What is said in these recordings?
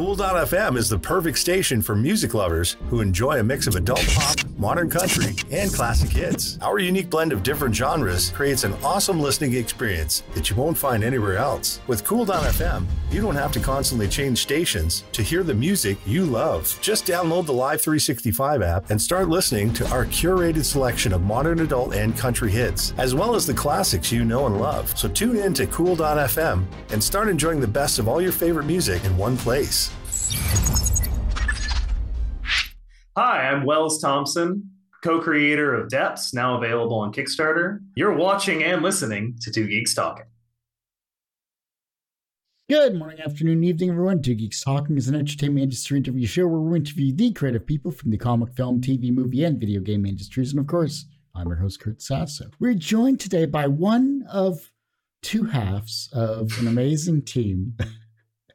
Cool.fm is the perfect station for music lovers who enjoy a mix of adult pop, modern country, and classic hits. Our unique blend of different genres creates an awesome listening experience that you won't find anywhere else. With Cool Down FM, you don't have to constantly change stations to hear the music you love. Just download the Live 365 app and start listening to our curated selection of modern adult and country hits, as well as the classics you know and love. So tune in to Cool.fm and start enjoying the best of all your favorite music in one place. Hi, I'm Wells Thompson, co creator of Depths, now available on Kickstarter. You're watching and listening to Two Geeks Talking. Good morning, afternoon, evening, everyone. Two Geeks Talking is an entertainment industry interview show where we interview the creative people from the comic, film, TV, movie, and video game industries. And of course, I'm your host, Kurt Sasso. We're joined today by one of two halves of an amazing team.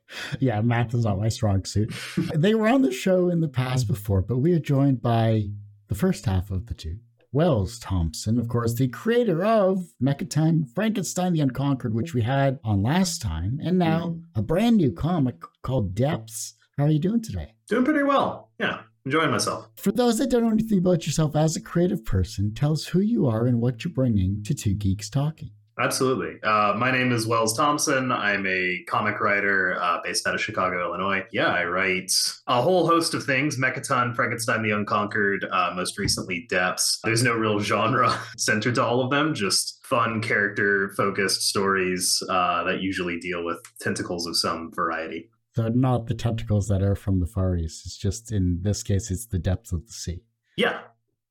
yeah, math is not my strong suit. they were on the show in the past mm-hmm. before, but we are joined by the first half of the two. Wells Thompson, of course, the creator of Mechaton, Frankenstein the Unconquered, which we had on last time, and now mm-hmm. a brand new comic called Depths. How are you doing today? Doing pretty well. Yeah, enjoying myself. For those that don't know anything about yourself as a creative person, tell us who you are and what you're bringing to Two Geeks Talking. Absolutely. Uh, my name is Wells Thompson. I'm a comic writer uh, based out of Chicago, Illinois. Yeah, I write a whole host of things Mechaton, Frankenstein the Unconquered, uh, most recently Depths. There's no real genre centered to all of them, just fun character focused stories uh, that usually deal with tentacles of some variety. So, not the tentacles that are from the Far East. It's just in this case, it's the depths of the sea. Yeah,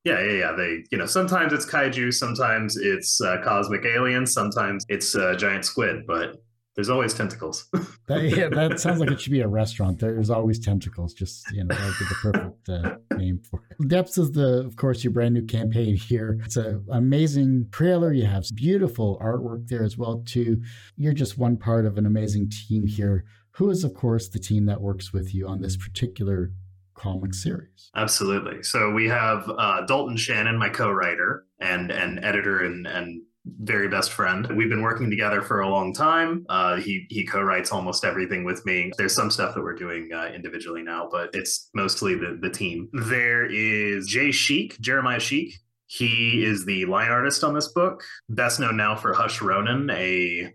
yeah, yeah, yeah. They, you know, sometimes it's kaiju, sometimes it's uh, cosmic aliens, sometimes it's uh, giant squid, but there's always tentacles. that, yeah, that sounds like it should be a restaurant. There's always tentacles. Just you know, that would be the perfect uh, name for it. Depths is the, of course, your brand new campaign here. It's an amazing trailer. You have beautiful artwork there as well too. You're just one part of an amazing team here. Who is, of course, the team that works with you on this particular comic series. Absolutely. So we have uh, Dalton Shannon, my co-writer and and editor and and very best friend. We've been working together for a long time. Uh, he he co-writes almost everything with me. There's some stuff that we're doing uh, individually now, but it's mostly the the team. There is Jay Sheik, Jeremiah Sheik. He is the line artist on this book, best known now for Hush Ronin, a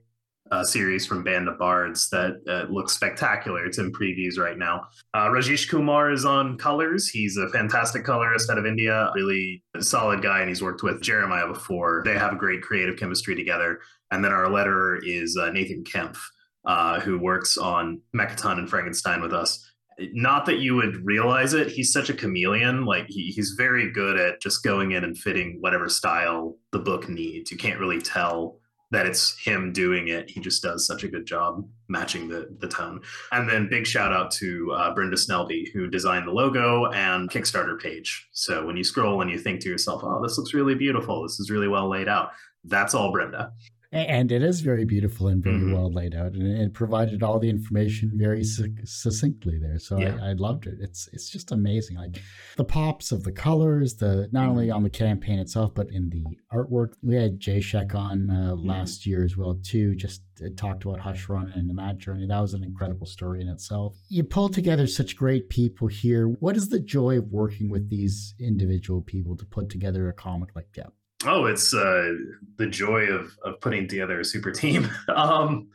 uh, series from Band of Bards that uh, looks spectacular. It's in previews right now. Uh, Rajesh Kumar is on colors. He's a fantastic colorist out of India, really solid guy, and he's worked with Jeremiah before. They have a great creative chemistry together. And then our letterer is uh, Nathan Kempf, uh, who works on Mechaton and Frankenstein with us. Not that you would realize it. He's such a chameleon. Like he, he's very good at just going in and fitting whatever style the book needs. You can't really tell that it's him doing it. He just does such a good job matching the the tone. And then big shout out to uh, Brenda Snellby who designed the logo and Kickstarter page. So when you scroll and you think to yourself, "Oh, this looks really beautiful. This is really well laid out." That's all Brenda and it is very beautiful and very mm-hmm. well laid out and it provided all the information very succinctly there so yeah. I, I, loved it. It's it's just amazing like the pops of the colors the not only on the campaign itself but in the artwork. We had jay Sheik on uh, mm-hmm. last year as well too just uh, talked about hush run and that journey. That was an incredible story in itself. You pull together such great people here. What is the joy of working with these individual people to put together a comic like that Oh, it's uh, the joy of of putting together a super team. um,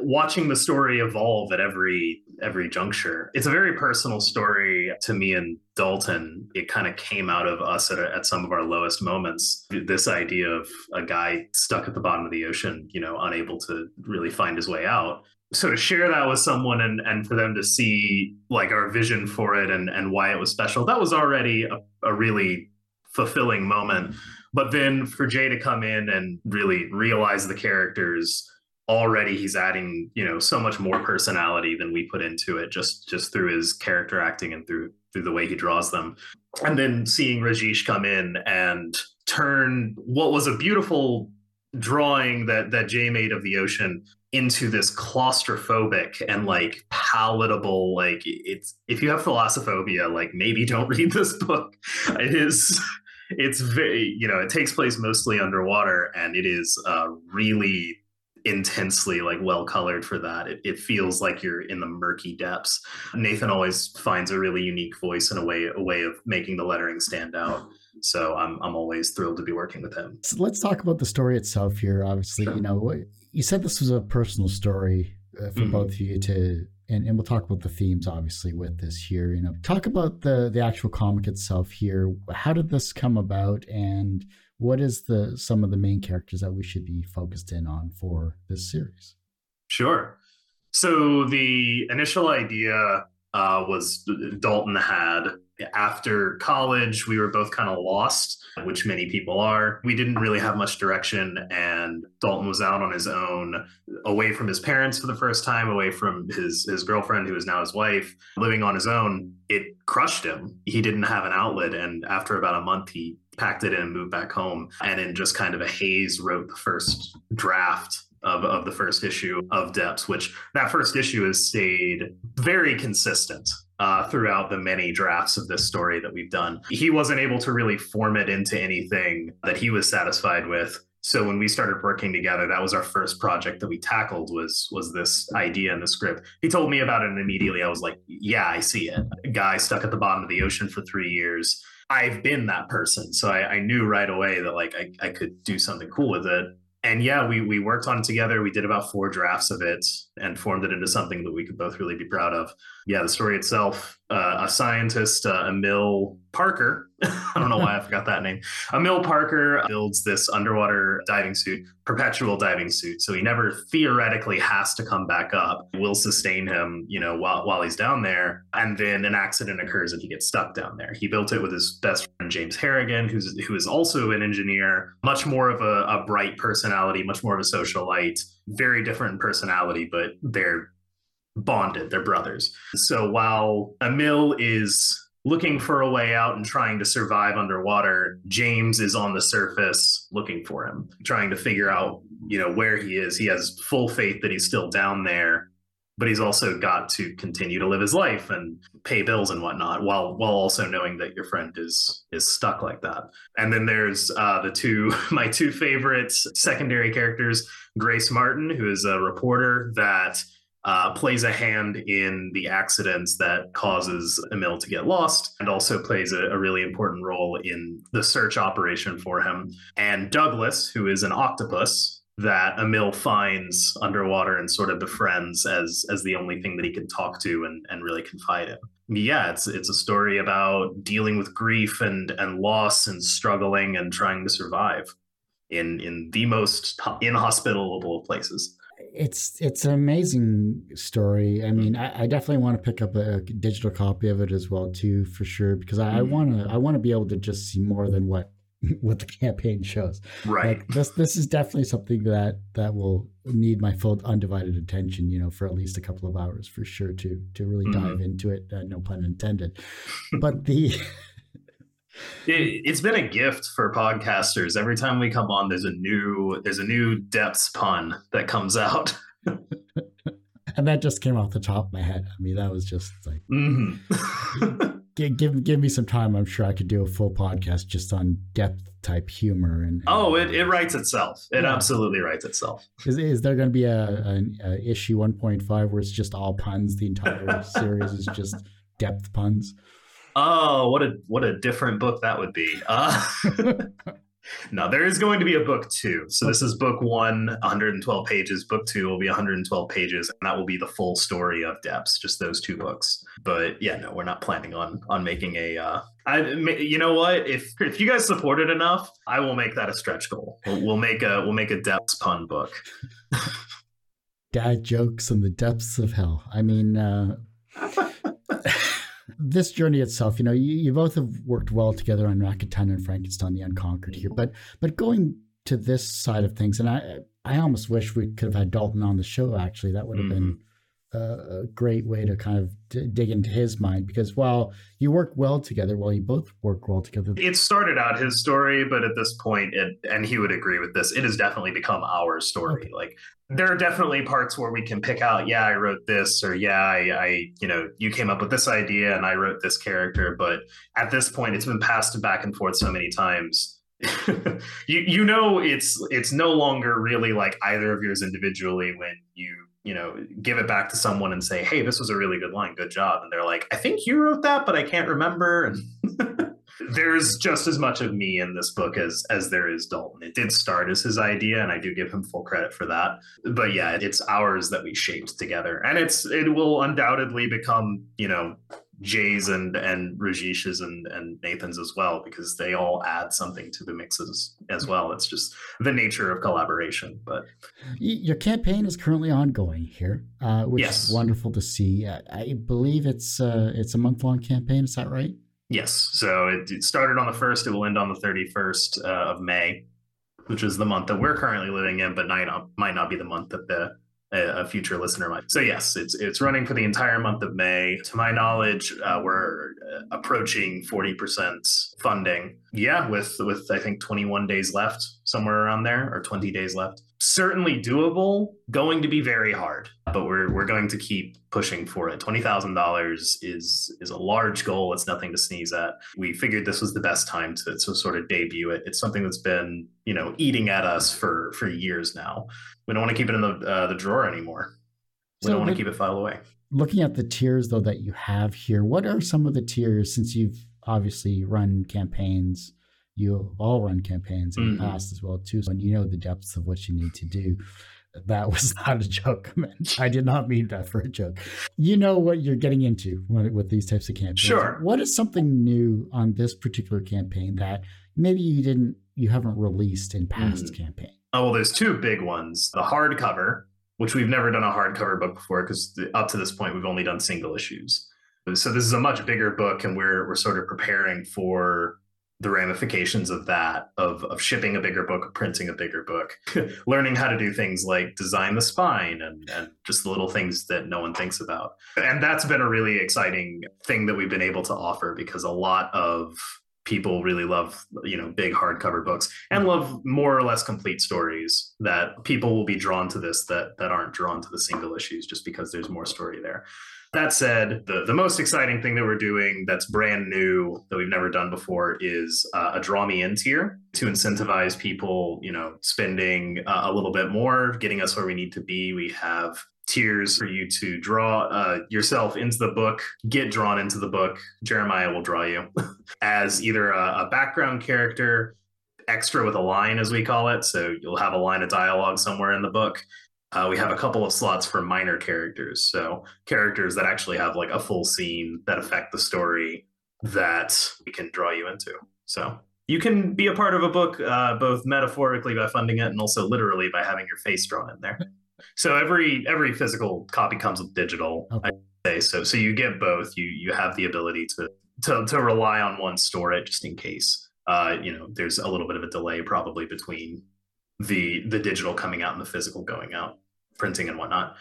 watching the story evolve at every every juncture. It's a very personal story to me and Dalton. It kind of came out of us at, a, at some of our lowest moments. This idea of a guy stuck at the bottom of the ocean, you know, unable to really find his way out. So to share that with someone and and for them to see like our vision for it and and why it was special, that was already a, a really fulfilling moment but then for Jay to come in and really realize the characters already he's adding you know so much more personality than we put into it just just through his character acting and through through the way he draws them. And then seeing rajesh come in and turn what was a beautiful drawing that that jay made of the ocean into this claustrophobic and like palatable like it's if you have thalassophobia like maybe don't read this book. It is it's very you know it takes place mostly underwater and it is uh, really intensely like well colored for that. It, it feels like you're in the murky depths. Nathan always finds a really unique voice and a way a way of making the lettering stand out. So I'm I'm always thrilled to be working with him. So let's talk about the story itself here. Obviously, you know, you said this was a personal story uh, for mm-hmm. both of you to and, and we'll talk about the themes obviously with this here you know. Talk about the the actual comic itself here. How did this come about and what is the some of the main characters that we should be focused in on for this series? Sure. So the initial idea uh, was dalton had after college we were both kind of lost which many people are. We didn't really have much direction, and Dalton was out on his own, away from his parents for the first time, away from his his girlfriend, who is now his wife, living on his own. It crushed him. He didn't have an outlet, and after about a month, he packed it in and moved back home. And in just kind of a haze, wrote the first draft of, of the first issue of Depths, which that first issue has stayed very consistent uh, throughout the many drafts of this story that we've done. He wasn't able to really form it into anything that he was satisfied with. So when we started working together, that was our first project that we tackled was was this idea in the script. He told me about it and immediately I was like, yeah, I see it. A guy stuck at the bottom of the ocean for three years. I've been that person. So I, I knew right away that like I, I could do something cool with it and yeah, we we worked on it together. We did about four drafts of it and formed it into something that we could both really be proud of. Yeah, the story itself, uh, a scientist, uh, Emil Parker, I don't know why I forgot that name. Emil Parker builds this underwater diving suit, perpetual diving suit. So he never theoretically has to come back up. Will sustain him, you know, while, while he's down there. And then an accident occurs and he gets stuck down there. He built it with his best friend James Harrigan, who's who is also an engineer, much more of a, a bright personality, much more of a socialite, very different personality, but they're bonded. They're brothers. So while Emil is looking for a way out and trying to survive underwater. James is on the surface looking for him, trying to figure out, you know, where he is. He has full faith that he's still down there, but he's also got to continue to live his life and pay bills and whatnot, while while also knowing that your friend is is stuck like that. And then there's uh, the two my two favorite secondary characters, Grace Martin, who is a reporter that uh, plays a hand in the accidents that causes Emil to get lost and also plays a, a, really important role in the search operation for him. And Douglas, who is an octopus that Emil finds underwater and sort of befriends as as the only thing that he can talk to and, and really confide in. Yeah, it's it's a story about dealing with grief and and loss and struggling and trying to survive in in the most inhospitable places it's it's an amazing story. I mean, I, I, definitely want to pick up a digital copy of it as well too, for sure, because I want to I want to be able to just see more than what what the campaign shows. Right. Like this this is definitely something that that will need my full undivided attention. You know, for at least a couple of hours for sure to to really mm-hmm. dive into it. Uh, no pun intended. But the it, has been a gift for podcasters. Every time we come on, there's a new there's a new depths pun that comes out. and that just came off the top of my head. I mean, that was just like mm-hmm. give, give give me some time. I'm sure I could do a full podcast just on depth type humor and, and oh, it, it writes itself. It yeah. absolutely writes itself. Is is there going to be a, a, a issue 1.5 where it's just all puns? The entire series is just depth puns. Oh, what a what a different book that would be. Uh, no, there is going to be a book two. So this is book one, 112 pages. Book two will be 112 pages, and that will be the full story of Depths, just those two books. But yeah, no, we're not planning on on making a. Uh, I, you know what? If if you guys support it enough, I will make that a stretch goal. We'll, we'll make a we'll make a Depths pun book. Dad jokes in the depths of hell. I mean. Uh this journey itself, you know, you, you both have worked well together on Mechaton and Frankenstein the Unconquered here, but but going to this side of things, and I I almost wish we could have had Dalton on the show. Actually, that would have mm-hmm. been a, great way to kind of d- dig into his mind because while you work well together, while you both work well together, it started out his story, but at this point, it and he would agree with this. It has definitely become our story. Okay. Like there are definitely parts where we can pick out yeah i wrote this or yeah I, I, you know you came up with this idea and i wrote this character but at this point it's been passed back and forth so many times you you know it's it's no longer really like either of yours individually when you you know give it back to someone and say hey this was a really good line. Good job. And they're like i think you wrote that but i can't remember. And there's just as much of me in this book as as there is dalton. It did start as his idea and i do give him full credit for that. But yeah it's ours that we shaped together. And it's it will undoubtedly become you know Jay's and and Rajesh's and and Nathan's as well because they all add something to the mixes as well. It's just the nature of collaboration. But your campaign is currently ongoing here, uh, which yes. is wonderful to see. I believe it's uh, it's a month long campaign. Is that right? Yes. So it, it, started on the first. It will end on the thirty first uh, of May, which is the month that we're currently living in, but might not might not be the month that the a, future listener might. So yes, it's it's running for the entire month of May. To my knowledge, uh, we're approaching forty percent funding. Yeah, with with I think twenty one days left, somewhere around there, or twenty days left. Certainly doable. Going to be very hard, but we're we're going to keep pushing for it. Twenty thousand dollars is is a large goal. It's nothing to sneeze at. We figured this was the best time to to sort of debut it. It's something that's been you know eating at us for for years now we don't want to keep it in the uh, the drawer anymore. We so don't want to keep it filed away. Looking at the tiers though that you have here, what are some of the tiers since you've obviously run campaigns? You all run campaigns in mm-hmm. the past as well too, so you know the depths of what you need to do. That was not a joke, man. I did not mean that for a joke. You know what you're getting into with these types of campaigns. Sure. What is something new on this particular campaign that maybe you didn't, you haven't released in past mm. campaigns? Oh, well, there's two big ones. The hardcover, which we've never done a hardcover book before because up to this point we've only done single issues. So this is a much bigger book, and we're we're sort of preparing for the ramifications of that of of shipping a bigger book, printing a bigger book, learning how to do things like design the spine and and just the little things that no one thinks about. And that's been a really exciting thing that we've been able to offer because a lot of people really love you know big hardcover books and love more or less complete stories that people will be drawn to this that that aren't drawn to the single issues just because there's more story there. That said the, the most exciting thing that we're doing that's brand new that we've never done before is uh, a draw me in tier to incentivize people you know spending uh, a little bit more getting us where we need to be. We have tiers for you to draw uh, yourself into the book, get drawn into the book. Jeremiah will draw you as either a, a, background character, extra with a line, as we call it. So you'll have a line of dialogue somewhere in the book. Uh, we have a couple of slots for minor characters. So characters that actually have like a full scene that affect the story that we can draw you into. So you can be a part of a book uh, both metaphorically by funding it and also literally by having your face drawn in there. So every every physical copy comes with digital. Okay. I say so. So you get both. You you have the ability to to to rely on one store it just in case. Uh, you know, there's a little bit of a delay probably between the the digital coming out and the physical going out, printing and whatnot.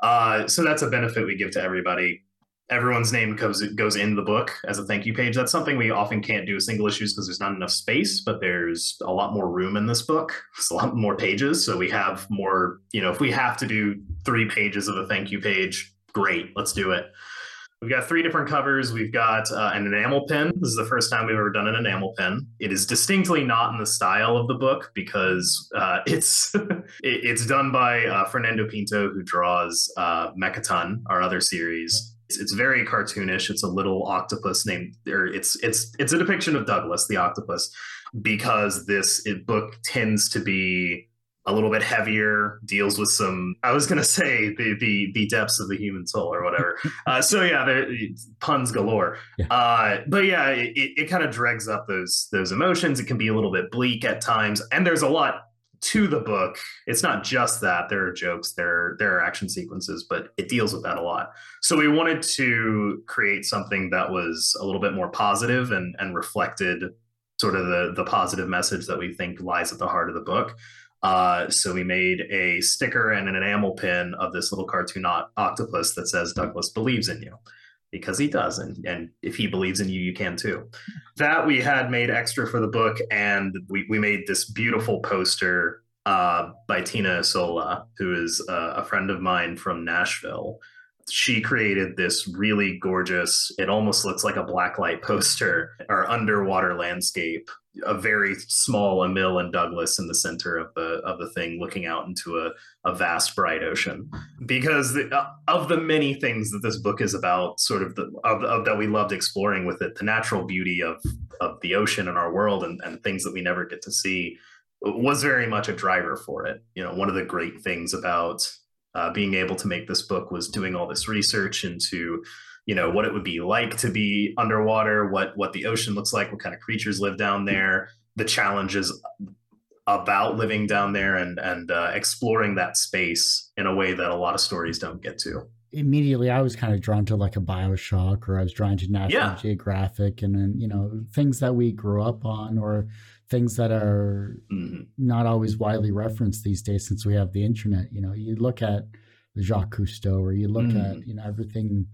Uh, so that's a benefit we give to everybody everyone's name goes goes in the book as a thank you page. That's something we often can't do with single issues because there's not enough space, but there's a lot more room in this book. It's a lot more pages, so we have more. You know, if we have to do three pages of a thank you page, great, let's do it. We've got three different covers. We've got uh, an enamel pin. This is the first time we've ever done an enamel pin. It is distinctly not in the style of the book because uh, it's it, it's done by uh, Fernando Pinto, who draws uh, Mechaton, our other series it's, it's very cartoonish. It's a little octopus named, or it's it's it's a depiction of Douglas the octopus, because this book tends to be a little bit heavier, deals with some. I was gonna say the the, the depths of the human soul or whatever. uh, so yeah, there puns galore. Yeah. Uh, but yeah, it, it kind of dregs up those those emotions. It can be a little bit bleak at times, and there's a lot to the book. It's not just that there are jokes, there there are action sequences, but it deals with that a lot. So we wanted to create something that was a little bit more positive and and reflected sort of the the positive message that we think lies at the heart of the book. Uh, so we made a sticker and an enamel pin of this little cartoon octopus that says Douglas believes in you because he does and, and if he believes in you you can too. That we had made extra for the book and we, we made this beautiful poster uh, by tina sola who is a friend of mine from nashville. She created this really gorgeous it almost looks like a blacklight poster or underwater landscape a very small Emil and Douglas in the center of the of the thing, looking out into a, a vast, bright ocean. Because the, uh, of the many things that this book is about, sort of the of, of, that we loved exploring with it, the natural beauty of of the ocean and our world, and, and things that we never get to see, was very much a driver for it. You know, one of the great things about uh, being able to make this book was doing all this research into you know what it would be like to be underwater what what the ocean looks like what kind of creatures live down there the challenges about living down there and and uh, exploring that space in a way that a lot of stories don't get to immediately i was kind of drawn to like a bioshock or i was drawn to national yeah. geographic and then you know things that we grew up on or things that are mm-hmm. not always widely referenced these days since we have the internet you know you look at jacques cousteau or you look mm. at you know everything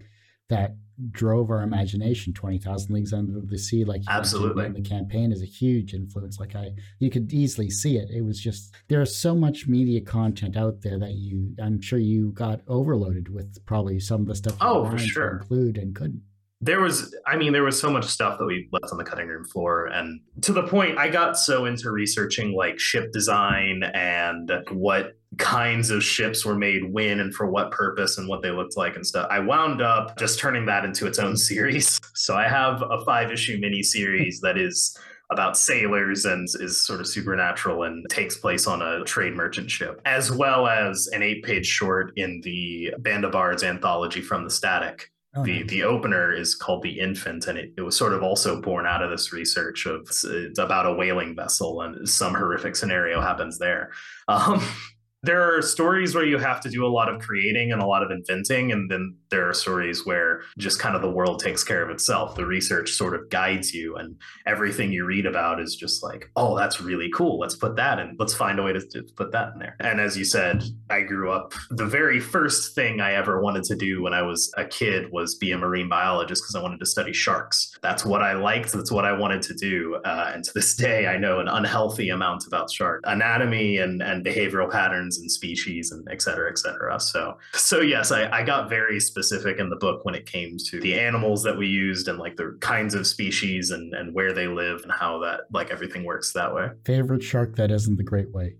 that drove our imagination. 20,000 Leagues Under the Sea like absolutely. the campaign is a huge influence. Like I you could easily see it. It was just there's so much media content out there that you I'm sure you got overloaded with probably some of the stuff oh for sure. include and couldn't there was i mean there was so much stuff that we left on the cutting room floor. And to the point i got so into researching like ship design and what kinds of ships were made when and for what purpose and what they looked like and stuff i wound up just turning that into its own series. So i have a five issue mini series that is about sailors and is sort of supernatural and takes place on a trade merchant ship, as well as an eight page short in the Band of Bards anthology from the Static, Oh, the the opener is called the infant and it, it was sort of also born out of this research of it's, it's about a whaling vessel and some horrific scenario happens there. Um, there are stories where you have to do a lot of creating and a lot of inventing and then there are stories where just kind of the world takes care of itself. The research sort of guides you and everything you read about is just like oh that's really cool. Let's put that in let's find a way to, to put that in there. And as you said i grew up the very first thing i ever wanted to do when i was a kid was be a marine biologist because i wanted to study sharks. That's what i liked that's what i wanted to do uh, and to this day i know an unhealthy amount about shark anatomy and, and behavioral patterns and species and et cetera, et cetera. So, so yes, I, I got very specific in the book when it came to the animals that we used and like the kinds of species and, and where they live and how that like everything works that way. Favorite shark that isn't the great white?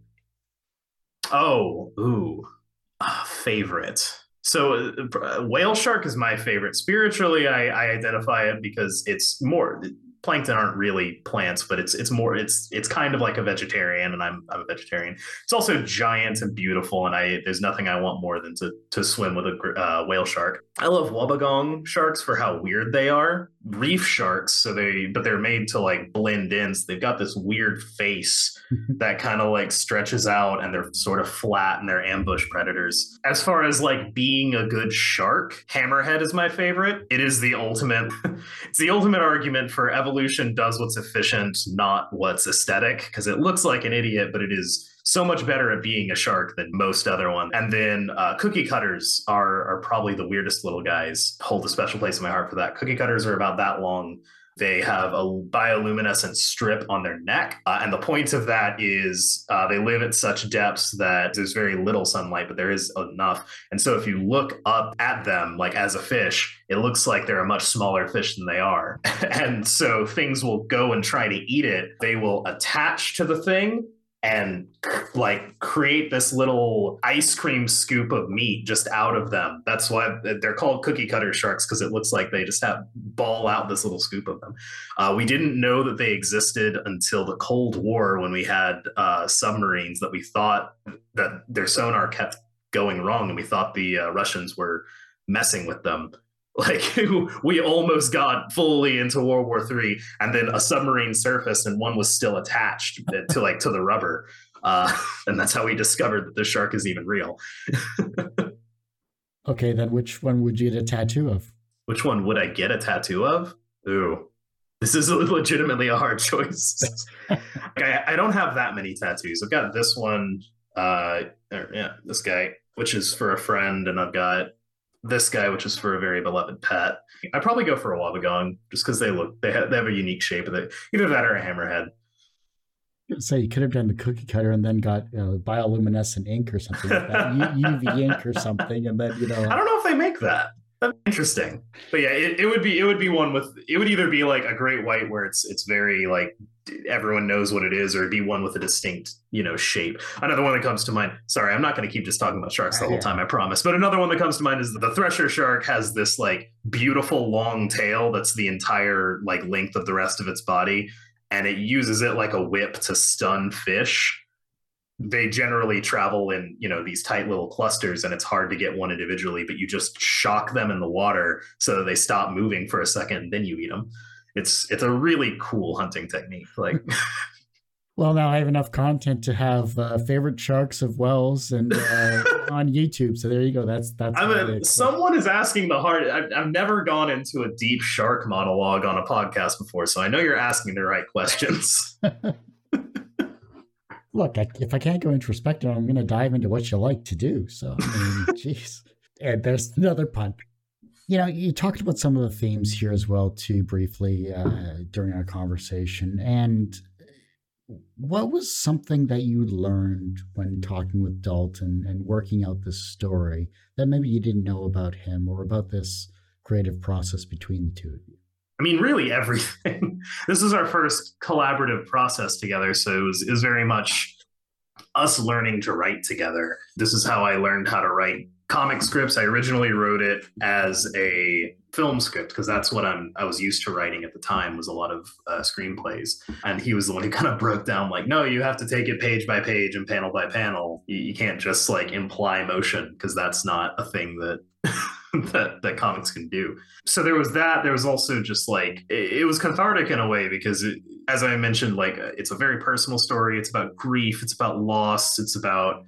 Oh, ooh, uh, favorite. So uh, whale shark is my favorite. Spiritually, I, I identify it because it's more plankton aren't really plants, but it's it's more it's it's kind of like a vegetarian, and I'm I'm a vegetarian. It's also giant and beautiful, and I there's nothing I want more than to to swim with a uh, whale shark. I love wobbegong sharks for how weird they are. Reef sharks, so they but they're made to like blend in. So they've got this weird face that kind of like stretches out, and they're sort of flat, and they're ambush predators. As far as like being a good shark, hammerhead is my favorite. It is the ultimate. it's the ultimate argument for evolution evolution does what's efficient, not what's aesthetic, because it looks like an idiot, but it is so much better at being a shark than most other ones. And then uh, cookie cutters are are probably the weirdest little guys. Hold a special place in my heart for that. Cookie cutters are about that long they have a bioluminescent strip on their neck. Uh, and the point of that is uh, they live at such depths that there's very little sunlight, but there is enough. And so if you look up at them, like as a fish, it looks like they're a much smaller fish than they are. and so things will go and try to eat it. They will attach to the thing and like create this little ice cream scoop of meat just out of them. That's why they're called cookie cutter sharks because it looks like they just have ball out this little scoop of them. Uh, we didn't know that they existed until the Cold War when we had uh, submarines that we thought that their sonar kept going wrong and we thought the uh, Russians were messing with them like we almost got fully into world war three and then a submarine surfaced and one was still attached to like to the rubber. Uh, and that's how we discovered that the shark is even real. Okay then which one would you get a tattoo of? Which one would i get a tattoo of? Ooh this is legitimately a hard choice. I, I, don't have that many tattoos. I've got this one uh yeah this guy which is for a friend and i've got this guy, which is for a very beloved pet. I'd probably go for a wobbegong just because they look they have, they have a unique shape of it. Either that or a hammerhead. So you could have done the cookie cutter and then got you know, bioluminescent ink or something like that, UV ink or something, and then you know. I don't know if they make that. That's interesting, but yeah, it, it would be it would be one with it would either be like a great white where it's it's very like everyone knows what it is or be one with a distinct you know shape. Another one that comes to mind sorry i'm not going to keep just talking about sharks the whole time i promise but another one that comes to mind is the thresher shark has this like beautiful long tail that's the entire like length of the rest of its body and it uses it like a whip to stun fish. They generally travel in you know these tight little clusters and it's hard to get one individually but you just shock them in the water so that they stop moving for a second and then you eat them it's it's a really cool hunting technique like well now i have enough content to have uh, favorite sharks of wells and uh, on youtube so there you go that's that's I mean, someone is asking the hard I've, I've never gone into a deep shark monologue on a podcast before so i know you're asking the right questions look, I, if I can't go introspective, I'm going to dive into what you like to do. So, I mean, jeez. And there's another pun. You know, you talked about some of the themes here as well, too, briefly uh, during our conversation. And what was something that you learned when talking with Dalton and working out this story that maybe you didn't know about him or about this creative process between the two of you? I mean, really everything. this is our first collaborative process together, so it was, it was very much us learning to write together. This is how I learned how to write comic scripts. I originally wrote it as a film script because that's what I'm I was used to writing at the time was a lot of uh, screenplays. And he was the one who kind of broke down like, no, you have to take it page by page and panel by panel. You, you can't just like imply motion because that's not a thing that that that comics can do. So there was that. There was also just like it, it was cathartic in a way because, it, as I mentioned, like uh, it's a very personal story. It's about grief. It's about loss. It's about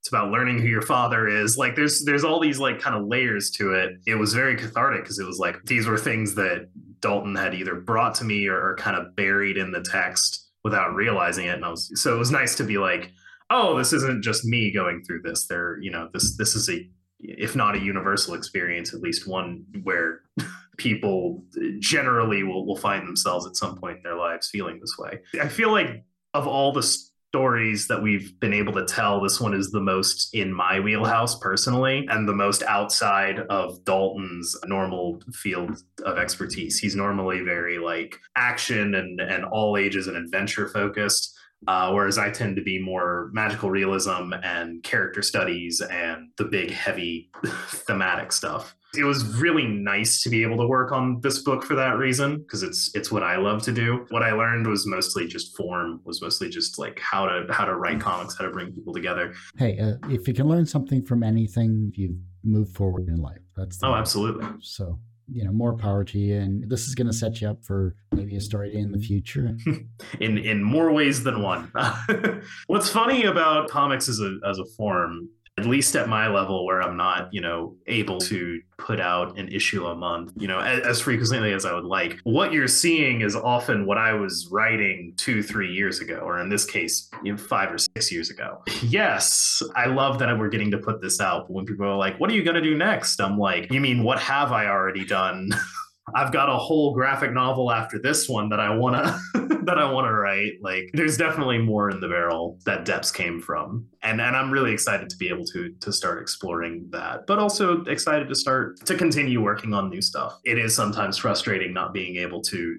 it's about learning who your father is. Like there's there's all these like kind of layers to it. It was very cathartic because it was like these were things that Dalton had either brought to me or, or kind of buried in the text without realizing it. And I was so it was nice to be like oh this isn't just me going through this there you know this this is a if not a universal experience, at least one where people generally will, will find themselves at some point in their lives feeling this way. I feel like of all the stories that we've been able to tell, this one is the most in my wheelhouse personally and the most outside of Dalton's normal field of expertise. He's normally very like action and, and all ages and adventure focused uh, whereas I tend to be more magical realism and character studies and the big, heavy thematic stuff. It was really nice to be able to work on this book for that reason because it's it's what I love to do. What I learned was mostly just form, was mostly just like how to how to write comics, how to bring people together. Hey, uh, if you can learn something from anything, you move forward in life. That's oh, absolutely. So you know more power to you and this is going to set you up for maybe a story in the future in in more ways than one what's funny about comics as a as a form at least at my level where I'm not, you know, able to put out an issue a month, you know, as, as, frequently as I would like. What you're seeing is often what I was writing two, three years ago, or in this case, you know, five or six years ago. Yes, I love that we're getting to put this out. But when people are like, what are you going to do next? I'm like, you mean, what have I already done? I've got a whole graphic novel after this one that I want to that I want to write. Like there's definitely more in the barrel that Depths came from. And and I'm really excited to be able to to start exploring that, but also excited to start to continue working on new stuff. It is sometimes frustrating not being able to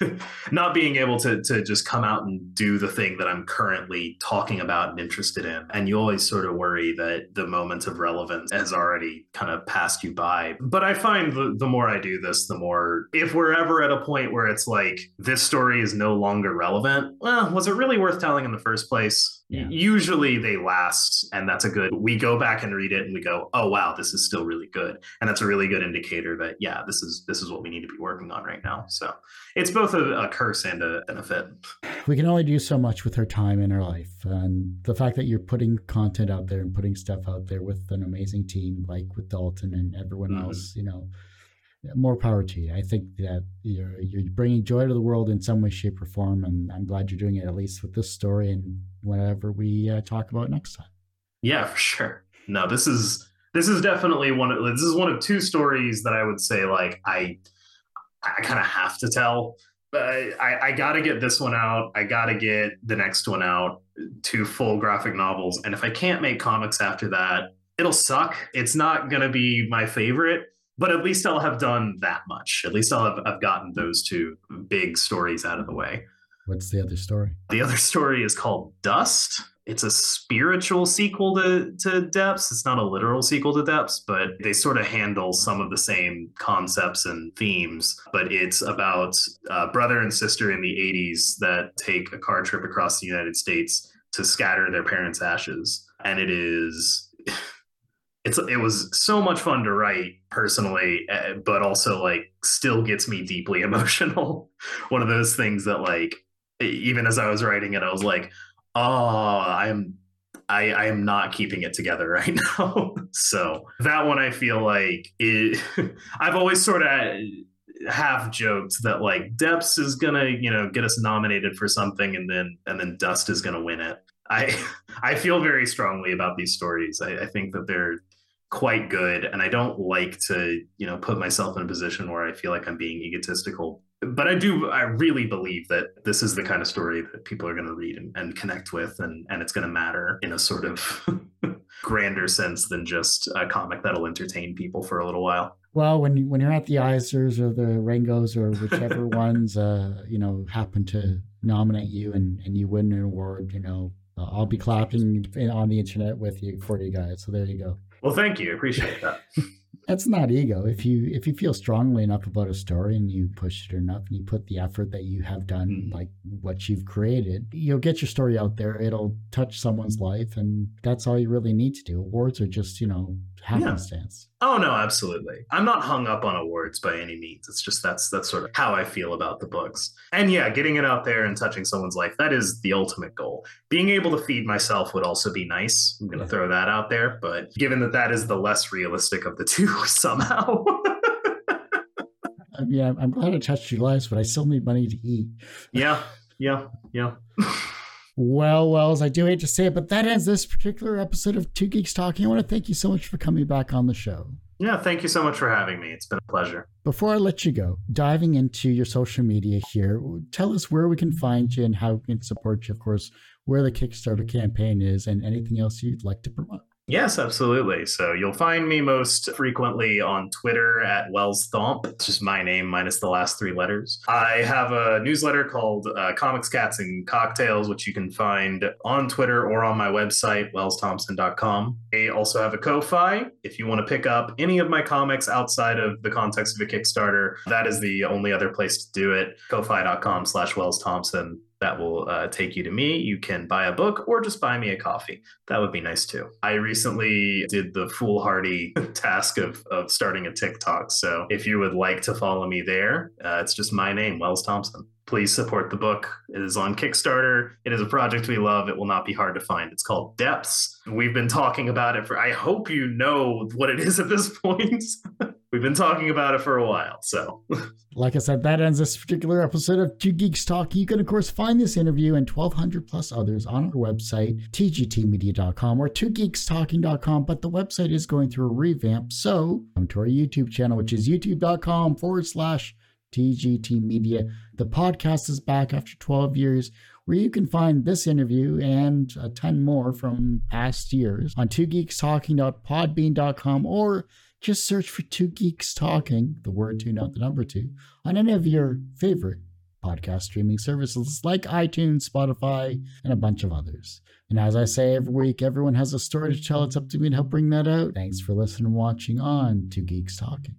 not being able to to just come out and do the thing that I'm currently talking about and interested in. And you always sort of worry that the moment of relevance has already kind of passed you by. But I find the, the more I do this, the more if we're ever at a point where it's like this story is no longer relevant, well, was it really worth telling in the first place? Yeah. Usually they last, and that's a good. We go back and read it, and we go, "Oh wow, this is still really good," and that's a really good indicator that yeah, this is this is what we need to be working on right now. So it's both a, a curse and a benefit. We can only do so much with our time in our life, and the fact that you're putting content out there and putting stuff out there with an amazing team like with Dalton and everyone mm-hmm. else, you know more power to you. I think that you're you're bringing joy to the world in some way, shape, or form, and I'm glad you're doing it at least with this story and whatever we uh, talk about next time. Yeah, for sure. No, this is this is definitely one of this is one of two stories that I would say like I I kind of have to tell. But I, I got to get this one out. I got to get the next one out. Two full graphic novels, and if I can't make comics after that, it'll suck. It's not gonna be my favorite but at least I'll have done that much. At least I'll have I've gotten those two big stories out of the way. What's the other story? The other story is called Dust. It's a spiritual sequel to, to Depths. It's not a literal sequel to Depths, but they sort of handle some of the same concepts and themes. But it's about a brother and sister in the 80s that take a car trip across the United States to scatter their parents' ashes. And it is. It's, it was so much fun to write personally, eh, but also like still gets me deeply emotional. One of those things that like even as I was writing it, I was like, oh, I'm I, I am not keeping it together right now. so that one I feel like it I've always sort of half joked that like Depths is gonna, you know, get us nominated for something and then and then Dust is gonna win it. I I feel very strongly about these stories. I, I think that they're quite good and I don't like to, you know, put myself in a position where I feel like I'm being egotistical but I do, I really believe that this is the kind of story that people are going to read and, and, connect with, and, and it's going to matter in a sort of grander sense than just a comic that'll entertain people for a little while. Well, when when you're at the Eisners or the Ringos or whichever ones, uh, you know, happen to nominate you and, and you win an award, you know, uh, I'll be clapping on the internet with you for you guys. So there you go. Well, thank you. Appreciate that. That's not ego. If you if you feel strongly enough about a story and you push it enough and you put the effort that you have done, mm-hmm. like what you've created, you'll get your story out there. It'll touch someone's life, and that's all you really need to do. Awards are just you know happenstance. Yeah. Oh no, absolutely. I'm not hung up on awards by any means. It's just that's that's sort of how I feel about the books. And yeah, getting it out there and touching someone's life, that is the ultimate goal. Being able to feed myself would also be nice. I'm going to yeah. throw that out there, but given that that is the less realistic of the two somehow. I mean, I'm glad I touched your lives, but I still need money to eat. Yeah, yeah, yeah. Well, Wells, I do hate to say it, but that ends this particular episode of Two Geeks Talking. I want to thank you so much for coming back on the show. Yeah, thank you so much for having me. It's been a pleasure. Before I let you go, diving into your social media here, tell us where we can find you and how we can support you, of course, where the Kickstarter campaign is, and anything else you'd like to promote. Yes, absolutely. So you'll find me most frequently on Twitter at Wells Thomp. It's just my name minus the last three letters. I have a newsletter called uh, Comics, Cats, and Cocktails, which you can find on Twitter or on my website, wellsthompson.com. I also have a Ko-Fi. If you want to pick up any of my comics outside of the context of a Kickstarter, that is the only other place to do it. Ko-Fi.com slash Wells Thompson that will uh, take you to me. You can buy a book or just buy me a coffee. That would be nice too. I recently did the foolhardy task of, of starting a TikTok. So if you would like to follow me there, uh, it's just my name, Wells Thompson. Please support the book. It is on Kickstarter. It is a project we love. It will not be hard to find. It's called Depths. We've been talking about it for, I hope you know what it is at this point. We've been talking about it for a while. So, like I said, that ends this particular episode of Two Geeks Talk. You can, of course, find this interview and 1,200 plus others on our website, tgtmedia.com or twogeekstalking.com. But the website is going through a revamp. So, come to our YouTube channel, which is youtube.com forward slash TGT Media. The podcast is back after 12 years where you can find this interview and a ton more from past years on twogeekstalking.podbean.com or just search for Two Geeks Talking, the word two, not the number two, on any of your favorite podcast streaming services like iTunes, Spotify, and a bunch of others. And as I say every week, everyone has a story to tell. It's up to me to help bring that out. Thanks for listening and watching on Two Geeks Talking.